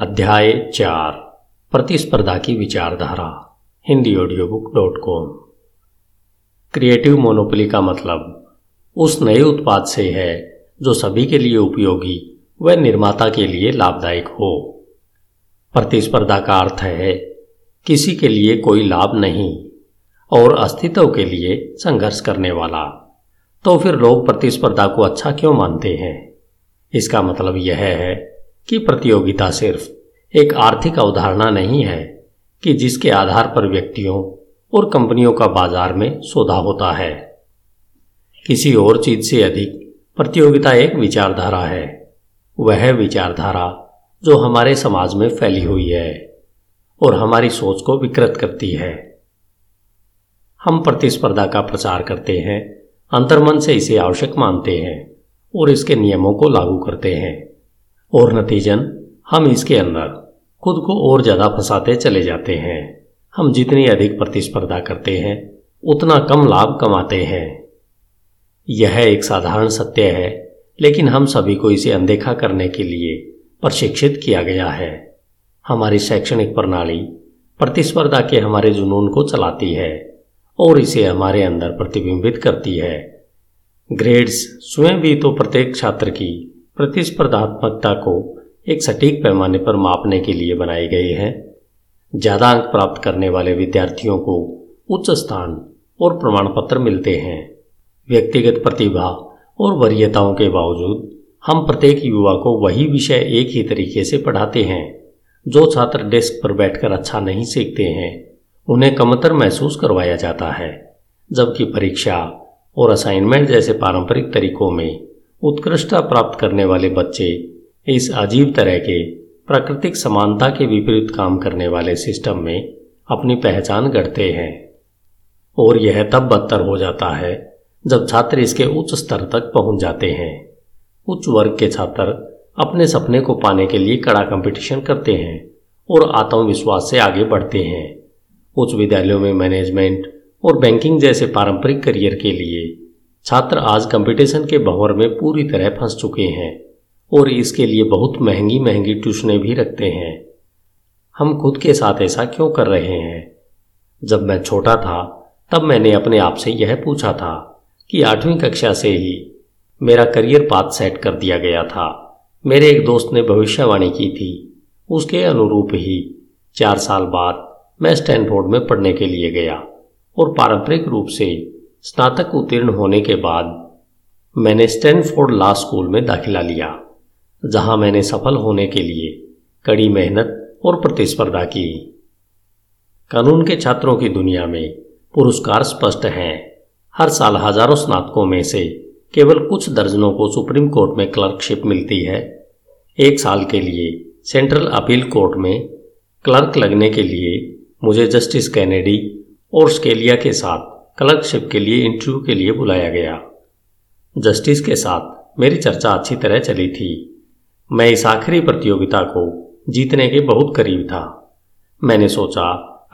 अध्याय चार, प्रतिस्पर्धा की विचारधारा, Hindi audio book dot com creative monopoly का मतलब उस नए उत्पाद से है, जो सभी के लिए उपयोगी व निर्माता के लिए लाभदायक हो। प्रतिस्पर्धा का अर्थ है, किसी के लिए कोई लाभ नहीं, और अस्तित्व के लिए संघर्ष करने वाला। तो फिर लोग प्रतिस्पर्धा को अच्छा क्यों मानते हैं? इसका मतलब यह है कि प्रतियोगिता सिर्फ़ एक आर्थिक अवधारणा नहीं है कि जिसके आधार पर व्यक्तियों और कंपनियों का बाज़ार में सौदा होता है। किसी और चीज़ से अधिक प्रतियोगिता एक विचारधारा है। वह विचारधारा जो हमारे समाज में फैली हुई है और हमारी सोच को विकृत करती है। हम प्रतिस्पर्धा का प्रचार करते हैं, अंतर्मन से इसे आवश्यक मानते हैं और इसके नियमों को लागू करते हैं। और नतीजन, हम इसके अंदर खुद को और ज़्यादा फंसाते चले जाते हैं। हम जितनी अधिक प्रतिस्पर्धा करते हैं, उतना कम लाभ कमाते हैं। यह एक साधारण सत्य है, लेकिन हम सभी को इसे अनदेखा करने के लिए प्रशिक्षित किया गया है। हमारी शैक्षणिक प्रणाली प्रतिस्पर्धा के हमारे जुनून को चलाती है और इसे हमारे अंदर प्रतिबिंबित करती है। ग्रेड्स स्वयं भी तो प्रत्येक छात्र की प्रतिस्पर्धात्मकता को एक सटीक पैमाने पर मापने के लिए बनाए गए हैं। ज़्यादा अंक प्राप्त करने वाले विद्यार्थियों को उच्च स्थान और प्रमाण पत्र मिलते हैं। व्यक्तिगत प्रतिभा और वरीयताओं के बावजूद हम प्रत्येक युवा को वही विषय एक ही तरीके से पढ़ाते हैं, जो छात्र डेस्क पर बैठकर अच्छा नहीं सीखते हैं, उन्हें कमतर महसूस करवाया जाता है, जबकि परीक्षा और असाइनमेंट जैसे पारंपरिक तरीकों में उत्कृष्टता प्राप्त करने वाले बच्चे इस अजीब तरह के प्राकृतिक समानता के विपरीत काम करने वाले सिस्टम में अपनी पहचान गढ़ते हैं। और यह तब बदतर हो जाता है जब छात्र इसके उच्च स्तर तक पहुँच जाते हैं। उच्च वर्ग के छात्र अपने सपने को पाने के लिए कड़ा कंपटीशन करते हैं और आत्मविश्वास से आगे बढ़ते हैं। उच्च विद्यालयों में मैनेजमेंट और बैंकिंग जैसे पारंपरिक करियर के लिए छात्र आज कंपटीशन के भंवर में पूरी तरह फंस चुके हैं और इसके लिए बहुत महँगी महँगी ट्यूशनें भी रखते हैं। हम खुद के साथ ऐसा क्यों कर रहे हैं? जब मैं छोटा था, तब मैंने अपने आप से यह पूछा था कि आठवीं कक्षा से ही मेरा करियर पाथ सेट कर दिया गया था। मेरे एक दोस्त ने भविष्यवाणी की थी। उसके अनुरूप ही चार साल बाद मैं स्टैनफोर्ड में पढ़ने के लिए गया और पारंपरिक रूप से स्नातक उत्तीर्ण होने के बाद मैंने स्टैनफोर्ड लॉ स्कूल में दाखिला लिया, जहाँ मैंने सफल होने के लिए कड़ी मेहनत और प्रतिस्पर्धा की। कानून के छात्रों की दुनिया में पुरस्कार स्पष्ट हैं। हर साल हज़ारों स्नातकों में से केवल कुछ दर्जनों को सुप्रीम कोर्ट में क्लर्कशिप मिलती है। एक साल के लिए सेंट्रल अपील कोर्ट में क्लर्क लगने के लिए मुझे जस्टिस कैनेडी और स्केलिया के साथ क्लर्कशिप के लिए, इंटरव्यू के लिए बुलाया गया। जस्टिस के साथ मेरी चर्चा अच्छी तरह चली थी। मैं इस आखिरी प्रतियोगिता को जीतने के बहुत करीब था। मैंने सोचा,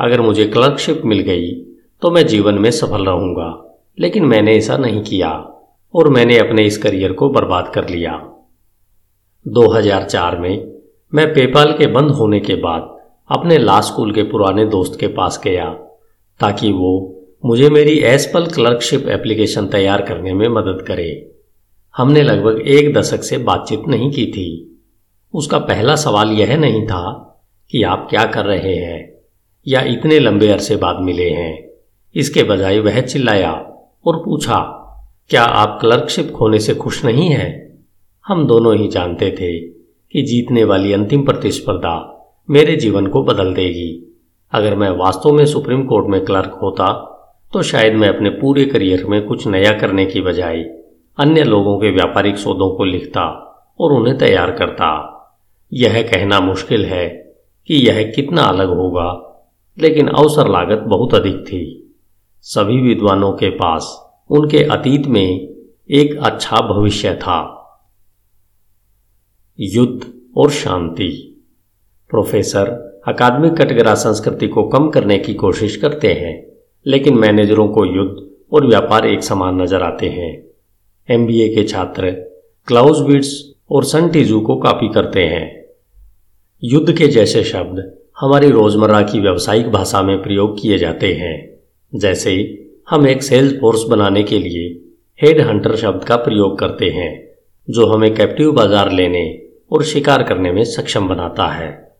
अगर मुझे क्लर्कशिप मिल गई तो मैं जीवन में सफल रहूँगा। लेकिन मैंने ऐसा नहीं किया, और मैंने अपने इस करियर को बर्बाद कर लिया। 2004 में मैं पेपाल के बंद होने के बाद अपने ला स्कूल के पुराने दोस्त के पास गया, ताकि वो मुझे मेरी एसपल क्लर्कशिप एप्लीकेशन तैयार करने में मदद करे। हमने लगभग एक दशक से बातचीत नहीं की थी। उसका पहला सवाल यह नहीं था कि आप क्या कर रहे हैं, या इतने लंबे अरसे बाद मिले हैं। इसके बजाय वह चिल्लाया और पूछा, क्या आप क्लर्कशिप खोने से खुश नहीं हैं? हम दोनों ही जानते थे कि जीतने वाली अंतिम प्रतिस्पर्धा मेरे जीवन को बदल देगी। अगर मैं वास्तव में सुप्रीम कोर्ट में क्लर्क होता तो शायद मैं अपने पूरे करियर में कुछ नया करने की बजाय अन्य लोगों के व्यापारिक सौदों को लिखता और उन्हें तैयार करता। यह कहना मुश्किल है कि यह कितना अलग होगा, लेकिन अवसर लागत बहुत अधिक थी। सभी विद्वानों के पास उनके अतीत में एक अच्छा भविष्य था। युद्ध और शांति। प्रोफेसर अकादमिक कटगरा संस्कृति को कम करने की कोशिश करते हैं। लेकिन मैनेजरों को युद्ध और व्यापार एक समान नज़र आते हैं। एमबीए के छात्र क्लाउज बीट्स और सन टीजू को कॉपी करते हैं। युद्ध के जैसे शब्द हमारी रोज़मर्रा की व्यावसायिक भाषा में प्रयोग किए जाते हैं। जैसे हम एक सेल्स फोर्स बनाने के लिए हेड हंटर शब्द का प्रयोग करते हैं, जो हमें कैप्टिव बाज़ार लेने और शिकार करने में सक्षम बनाता है।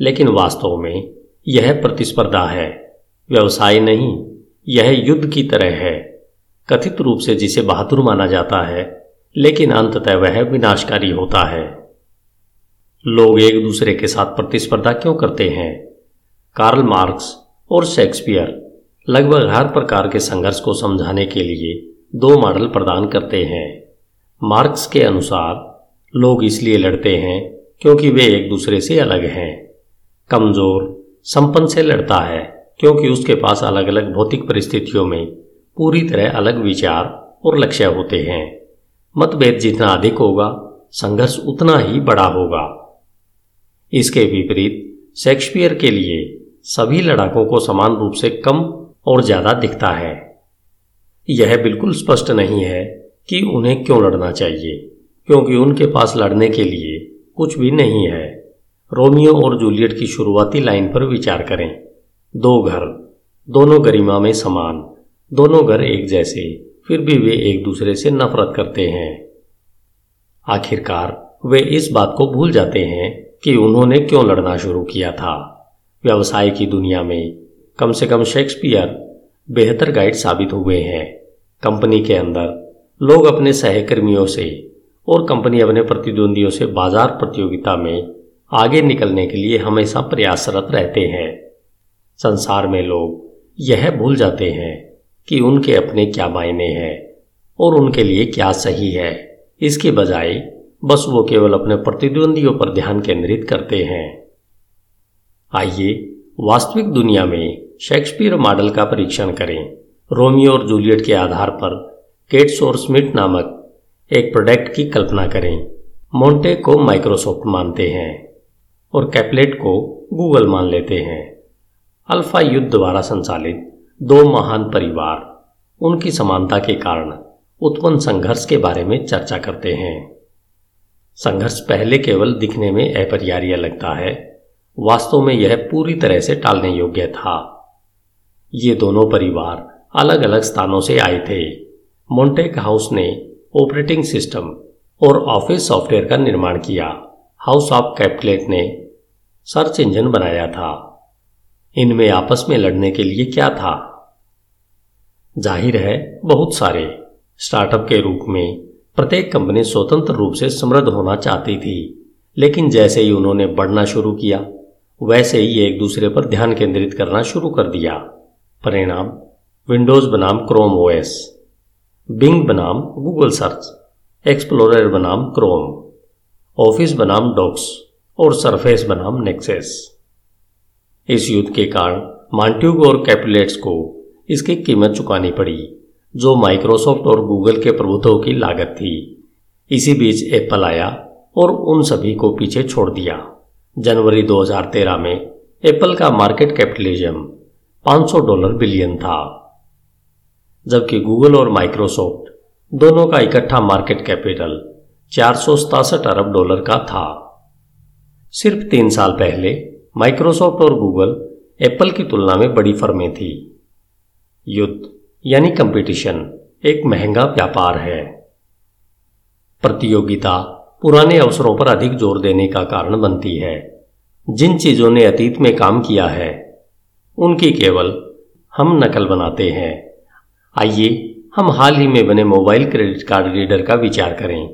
लेकिन वास्तव में यह प्रतिस्पर्धा है। व्यवसाय नहीं, यह युद्ध की तरह है। कथित रूप से जिसे बहादुर माना जाता है, लेकिन अंततः वह विनाशकारी होता है। लोग एक दूसरे के साथ प्रतिस्पर्धा क्यों करते हैं? कार्ल मार्क्स और शेक्सपियर लगभग हर प्रकार के संघर्ष को समझाने के लिए दो मॉडल प्रदान करते हैं। मार्क्स के अनुसार, लोग इसलिए लड़ते हैं क्योंकि वे एक दूसरे से अलग हैं। कमज़ोर, संपन्न से लड़ता है। क्योंकि उसके पास अलग अलग भौतिक परिस्थितियों में पूरी तरह अलग विचार और लक्ष्य होते हैं। मतभेद जितना अधिक होगा, संघर्ष उतना ही बड़ा होगा। इसके विपरीत, शेक्सपियर के लिए सभी लड़ाकों को समान रूप से कम और ज़्यादा दिखता है। यह बिल्कुल स्पष्ट नहीं है कि उन्हें क्यों लड़ना चाहिए, क्योंकि उनके पास लड़ने के लिए कुछ भी नहीं है। रोमियो और जूलियट की शुरुआती लाइन पर विचार करें। दो घर, दोनों गरिमा में समान, दोनों घर एक जैसे, फिर भी वे एक दूसरे से नफरत करते हैं। आखिरकार, वे इस बात को भूल जाते हैं कि उन्होंने क्यों लड़ना शुरू किया था। व्यवसाय की दुनिया में, कम से कम शेक्सपियर बेहतर गाइड साबित हुए हैं। कंपनी के अंदर, लोग अपने सहकर्मियों से और कंपनी अपने प्रतिद्वंदियों से बाज़ार प्रतियोगिता में आगे निकलने के लिए हमेशा प्रयासरत रहते हैं। संसार में लोग यह भूल जाते हैं कि उनके अपने क्या मायने हैं और उनके लिए क्या सही है। इसके बजाय बस वो केवल अपने प्रतिद्वंदियों पर ध्यान केंद्रित करते हैं। आइए वास्तविक दुनिया में शेक्सपियर मॉडल का परीक्षण करें। रोमियो और जूलियट के आधार पर केट्स और स्मिट नामक एक प्रोडक्ट की कल्पना करें। मोन्टे को माइक्रोसॉफ्ट मानते हैं और कैपलेट को गूगल मान लेते हैं। अल्फ़ा युद्ध द्वारा संचालित दो महान परिवार, उनकी समानता के कारण उत्पन्न संघर्ष के बारे में चर्चा करते हैं। संघर्ष पहले केवल दिखने में अपरिहार्य लगता है, वास्तव में यह पूरी तरह से टालने योग्य था। ये दोनों परिवार अलग अलग स्थानों से आए थे। मोन्टेक हाउस ने ऑपरेटिंग सिस्टम और ऑफ़िस सॉफ्टवेयर का निर्माण किया। हाउस ऑफ़ कैपलेट ने सर्च इंजन बनाया था। इनमें आपस में लड़ने के लिए क्या था? ज़ाहिर है, बहुत सारे। स्टार्टअप के रूप में प्रत्येक कंपनी स्वतंत्र रूप से समृद्ध होना चाहती थी, लेकिन जैसे ही उन्होंने बढ़ना शुरू किया, वैसे ही एक दूसरे पर ध्यान केंद्रित करना शुरू कर दिया। परिणाम, विंडोज़ बनाम क्रोम ओएस, बिंग बनाम गूगल सर्च, एक्सप्लोरर बनाम क्रोम, ऑफ़िस बनाम डॉक्स, और सरफेस बनाम नेक्सेस। इस युद्ध के कारण मांट्यूग और कैपुलेट्स को इसकी कीमत चुकानी पड़ी, जो माइक्रोसॉफ्ट और गूगल के प्रभुत्व की लागत थी। इसी बीच एप्पल आया और उन सभी को पीछे छोड़ दिया। जनवरी 2013 में एप्पल का मार्केट कैपिटलिज्म 500 डॉलर बिलियन था, जबकि गूगल और माइक्रोसॉफ्ट दोनों का इकट्ठा मार्केट कैपिटल चार अरब डॉलर का था। सिर्फ़ तीन साल पहले माइक्रोसॉफ्ट और गूगल एप्पल की तुलना में बड़ी फर्में थी। युद्ध, यानी कंपटीशन, एक महँगा व्यापार है। प्रतियोगिता पुराने अवसरों पर अधिक ज़ोर देने का कारण बनती है। जिन चीज़ों ने अतीत में काम किया है, उनकी केवल हम नकल बनाते हैं। आइए, हम हाल ही में बने मोबाइल क्रेडिट कार्ड रीडर का विचार करें।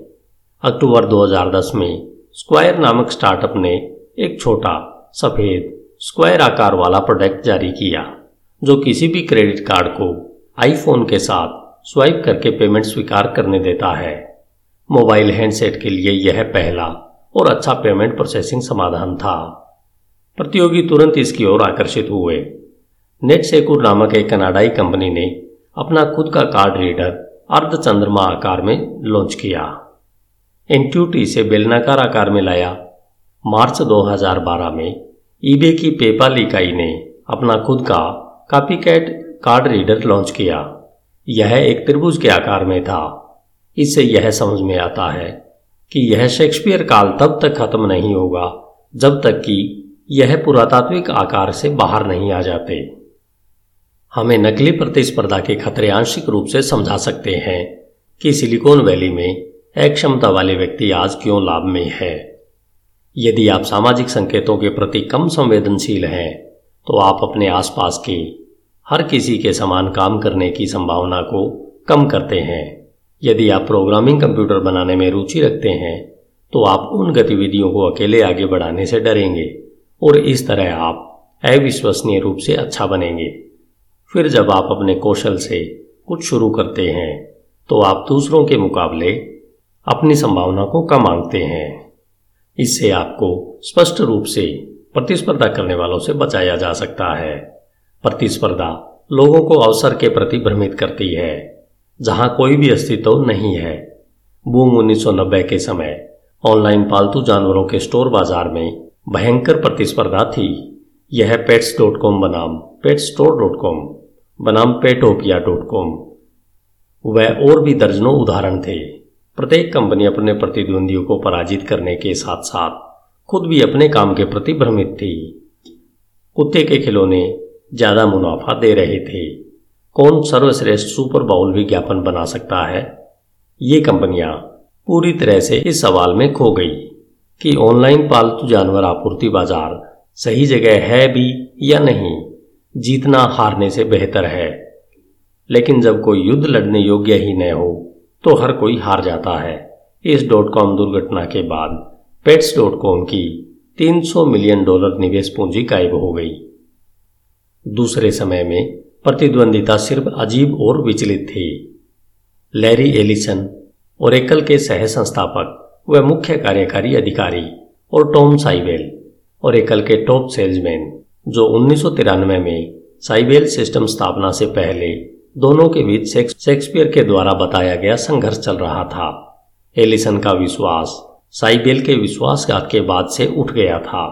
अक्टूबर 2010 में स्क्वायर नामक स्टार्टअप ने एक छोटा सफ़ेद स्क्वायर आकार वाला प्रोडक्ट जारी किया, जो किसी भी क्रेडिट कार्ड को आईफोन के साथ स्वाइप करके पेमेंट स्वीकार करने देता है। मोबाइल हैंडसेट के लिए यह पहला और अच्छा पेमेंट प्रोसेसिंग समाधान था। प्रतियोगी तुरंत इसकी ओर आकर्षित हुए। नेट सेकुर नामक एक कनाडाई कंपनी ने अपना खुद का कार्ड रीडर अर्ध चंद्रमा आकार में लॉन्च किया। इंट्यूट इसे बेलनाकार आकार में लाया मार्च 2012 में ईबे की पेपाल इकाई ने अपना खुद का कॉपीकैट कार्ड रीडर लॉन्च किया। यह एक त्रिभुज के आकार में था। इससे यह समझ में आता है कि यह शेक्सपियर काल तब तक खत्म नहीं होगा, जब तक कि यह पुरातात्विक आकार से बाहर नहीं आ जाते। हमें नकली प्रतिस्पर्धा के खतरे आंशिक रूप से समझा सकते हैं कि सिलिकॉन वैली में अक्षमता वाले व्यक्ति आज क्यों लाभ में है। यदि आप सामाजिक संकेतों के प्रति कम संवेदनशील हैं तो आप अपने आसपास के हर किसी के समान काम करने की संभावना को कम करते हैं। यदि आप प्रोग्रामिंग कंप्यूटर बनाने में रुचि रखते हैं तो आप उन गतिविधियों को अकेले आगे बढ़ाने से डरेंगे और इस तरह आप अविश्वसनीय रूप से अच्छा बनेंगे। फिर जब आप अपने कौशल से कुछ शुरू करते हैं तो आप दूसरों के मुकाबले अपनी संभावना को कम आंकते हैं। इससे आपको स्पष्ट रूप से प्रतिस्पर्धा करने वालों से बचाया जा सकता है। प्रतिस्पर्धा लोगों को अवसर के प्रति भ्रमित करती है, जहाँ कोई भी अस्तित्व नहीं है। बूम 1990 के समय ऑनलाइन पालतू जानवरों के स्टोर बाज़ार में भयंकर प्रतिस्पर्धा थी। यह पेट्स डॉट कॉम बनाम पेट स्टोर डॉट कॉम बनाम पेटोपिया डॉट कॉम वह और भी दर्जनों उदाहरण थे। प्रत्येक कंपनी अपने प्रतिद्वंदियों को पराजित करने के साथ साथ खुद भी अपने काम के प्रति भ्रमित थी। कुत्ते के खिलौने ज़्यादा मुनाफा दे रहे थे। कौन सर्वश्रेष्ठ सुपर बाउल विज्ञापन बना सकता है? ये कंपनियाँ पूरी तरह से इस सवाल में खो गई कि ऑनलाइन पालतू जानवर आपूर्ति बाज़ार सही जगह है भी या नहीं। जीतना हारने से बेहतर है। लेकिन जब कोई युद्ध लड़ने योग्य ही न हो तो हर कोई हार जाता है। इस डॉट कॉम दुर्घटना के बाद पेट्स डॉट कॉम की 300 मिलियन डॉलर निवेश पूंजी गायब हो गई। दूसरे समय में प्रतिद्वंदिता सिर्फ़ अजीब और विचलित थी। लैरी एलिसन और एकल के सह संस्थापक व मुख्य कार्यकारी अधिकारी और टॉम साइवेल और एकल के टॉप सेल्समैन, जो उन्नीस सौ तिरानवे में साइवेल सिस्टम स्थापना से पहले दोनों के बीच शेक्सपियर के द्वारा बताया गया संघर्ष चल रहा था। एलिसन का विश्वास, साइबेल के विश्वासघात के बाद से उठ गया था।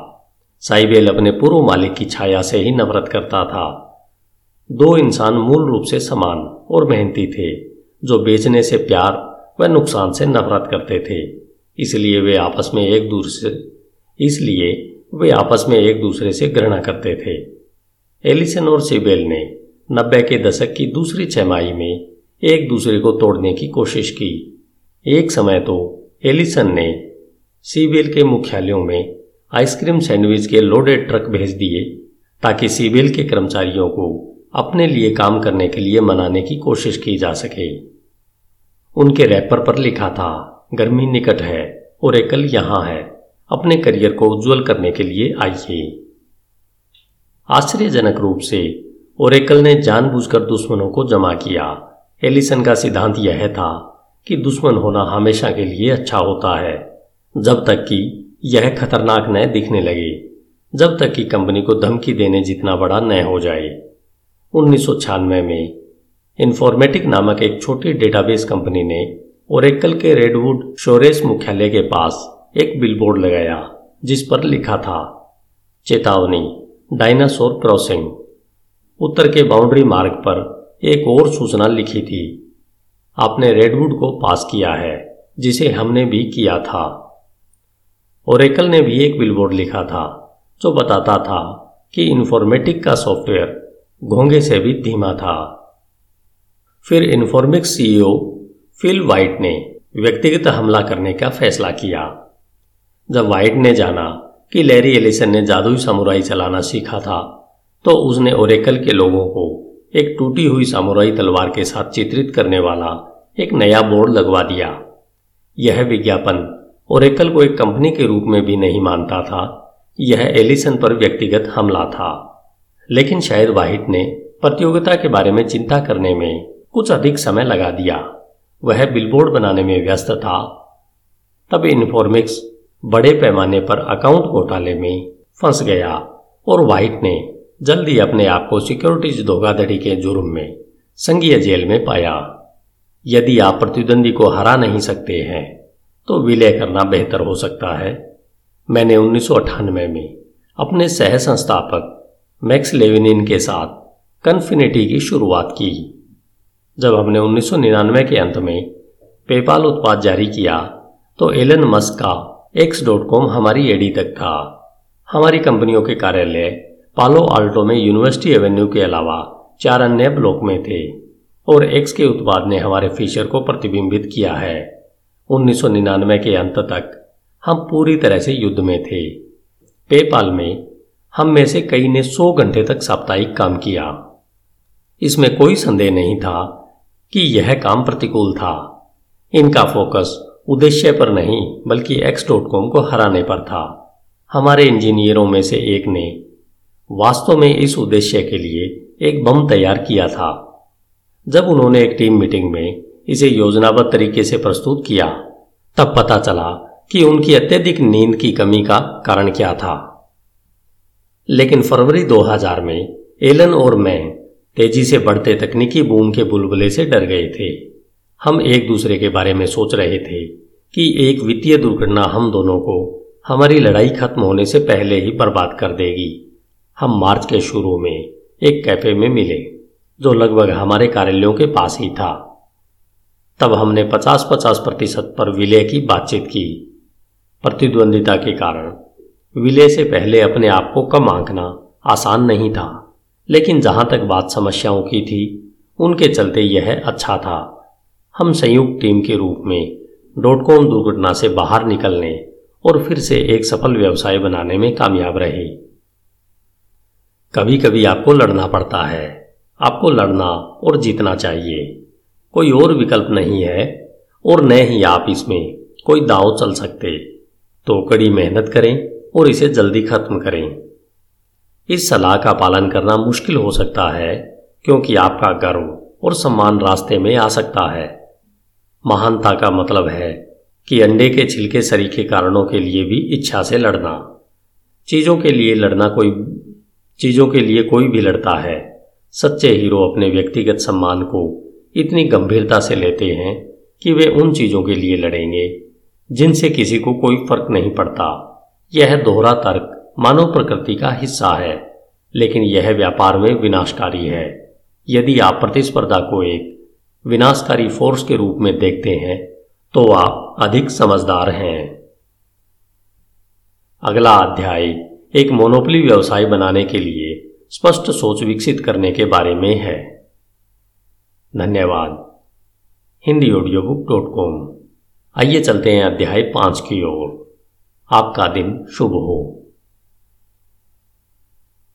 साइबेल अपने पूर्व मालिक की छाया से ही नफरत करता था। दो इंसान मूल रूप से समान और मेहनती थे, जो बेचने से प्यार व नुकसान से नफरत करते थे। इसलिए वे आपस में एक दूसरे, इसलिए वे आपस में एक दूसरे से घृणा करते थे। एलिसन और सिबेल ने नब्बे के दशक की दूसरी छमाही में एक दूसरे को तोड़ने की कोशिश की। एक समय तो एलिसन ने सीबेल के मुख्यालयों में आइसक्रीम सैंडविच के लोडेड ट्रक भेज दिए, ताकि सीबेल के कर्मचारियों को अपने लिए काम करने के लिए मनाने की कोशिश की जा सके। उनके रैपर पर लिखा था, गर्मी निकट है और एकल यहाँ है, अपने करियर को उज्जवल करने के लिए आइए। आश्चर्यजनक रूप से ओरेकल ने जानबूझकर दुश्मनों को जमा किया। एलिसन का सिद्धांत यह था कि दुश्मन होना हमेशा के लिए अच्छा होता है, जब तक कि यह खतरनाक न दिखने लगे, जब तक कि कंपनी को धमकी देने जितना बड़ा न हो जाए। उन्नीस सौ छियानवे में इन्फॉर्मेटिक नामक एक छोटी डेटाबेस कंपनी ने ओरेकल के रेडवुड शोरेस मुख्यालय के पास एक बिलबोर्ड लगाया, जिस पर लिखा था, चेतावनी, डायनासोर क्रॉसिंग। उत्तर के बाउंड्री मार्ग पर एक और सूचना लिखी थी। आपने रेडवुड को पास किया है, जिसे हमने भी किया था। ओरेकल ने भी एक बिलबोर्ड लिखा था, जो बताता था कि इन्फॉर्मेटिक का सॉफ्टवेयर घोंगे से भी धीमा था। फिर इन्फॉर्मिक्स सीईओ फिल वाइट ने व्यक्तिगत हमला करने का फैसला किया। जब वाइट ने जाना कि लैरी एलिसन ने जादुई समुराई चलाना सीखा था तो उसने ओरेकल के लोगों को एक टूटी हुई सामुराई तलवार के साथ चित्रित करने वाला एक नया बोर्ड लगवा दिया। यह विज्ञापन ओरेकल को एक कंपनी के रूप में भी नहीं मानता था। यह एलिसन पर व्यक्तिगत हमला था। लेकिन शायद वाहिट ने प्रतियोगिता के बारे में चिंता करने में कुछ अधिक समय लगा दिया। वह बिलबोर्ड बनाने में व्यस्त था। तब इन्फॉर्मिक्स बड़े पैमाने पर अकाउंट घोटाले में फंस गया और वाइट ने जल्दी अपने आप को सिक्योरिटीज धोखाधड़ी के जुर्म में, संघीय जेल में पाया। यदि आप प्रतिद्वंदी को हरा नहीं सकते हैं तो विलय करना बेहतर हो सकता है। मैंने उन्नीस सौ अठानवे में अपने सह संस्थापक मैक्स लेविनिन के साथ कन्फिनिटी की शुरुआत की। जब हमने 1999 के अंत में पेपाल उत्पाद जारी किया तो एलन मस्क का एक्स डॉट कॉम हमारी एडी तक था। हमारी कंपनियों के कार्यालय पालो आल्टो में यूनिवर्सिटी एवेन्यू के अलावा चार अन्य ब्लॉक में थे और एक्स के उत्पाद ने हमारे फीचर को प्रतिबिंबित किया है। 1999 के अंत तक हम पूरी तरह से युद्ध में थे। पेपाल में हम में से कई ने 100 घंटे तक साप्ताहिक काम किया। इसमें कोई संदेह नहीं था कि यह काम प्रतिकूल था। इनका फोकस उद्देश्य पर नहीं, बल्कि एक्स डॉट कॉम को हराने पर था। हमारे इंजीनियरों में से एक ने वास्तव में इस उद्देश्य के लिए एक बम तैयार किया था। जब उन्होंने एक टीम मीटिंग में इसे योजनाबद्ध तरीके से प्रस्तुत किया, तब पता चला कि उनकी अत्यधिक नींद की कमी का कारण क्या था। लेकिन फरवरी 2000 में एलन और मैं तेज़ी से बढ़ते तकनीकी बूम के बुलबुले से डर गए थे। हम एक दूसरे के बारे में सोच रहे थे कि एक वित्तीय दुर्घटना हम दोनों को हमारी लड़ाई खत्म होने से पहले ही बर्बाद कर देगी। हम मार्च के शुरू में एक कैफ़े में मिले, जो लगभग हमारे कार्यालयों के पास ही था। तब हमने 50-50 प्रतिशत पर विलय की बातचीत की। प्रतिद्वंदिता के कारण विलय से पहले अपने आप को कम आंकना आसान नहीं था, लेकिन जहाँ तक बात समस्याओं की थी, उनके चलते यह अच्छा था। हम संयुक्त टीम के रूप में डॉट कॉम दुर्घटना से बाहर निकलने और फिर से एक सफल व्यवसाय बनाने में कामयाब रहे। कभी कभी आपको लड़ना पड़ता है। आपको लड़ना और जीतना चाहिए। कोई और विकल्प नहीं है और न ही आप इसमें कोई दाव चल सकते। तो कड़ी मेहनत करें और इसे जल्दी खत्म करें। इस सलाह का पालन करना मुश्किल हो सकता है, क्योंकि आपका गर्व और सम्मान रास्ते में आ सकता है। महानता का मतलब है कि अंडे के छिलके सरीखे कारणों के लिए भी इच्छा से लड़ना। चीज़ों के लिए लड़ना कोई चीज़ों के लिए कोई भी लड़ता है। सच्चे हीरो अपने व्यक्तिगत सम्मान को इतनी गंभीरता से लेते हैं कि वे उन चीज़ों के लिए लड़ेंगे, जिनसे किसी को कोई फ़र्क नहीं पड़ता। यह दोहरा तर्क मानव प्रकृति का हिस्सा है, लेकिन यह व्यापार में विनाशकारी है। यदि आप प्रतिस्पर्धा को एक विनाशकारी फोर्स के रूप में देखते हैं तो आप अधिक समझदार हैं। अगला अध्याय एक मोनोपली व्यवसाय बनाने के लिए स्पष्ट सोच विकसित करने के बारे में है। धन्यवाद। Hindi audio book dot com. आइए चलते हैं अध्याय पाँच की ओर। आपका दिन शुभ हो।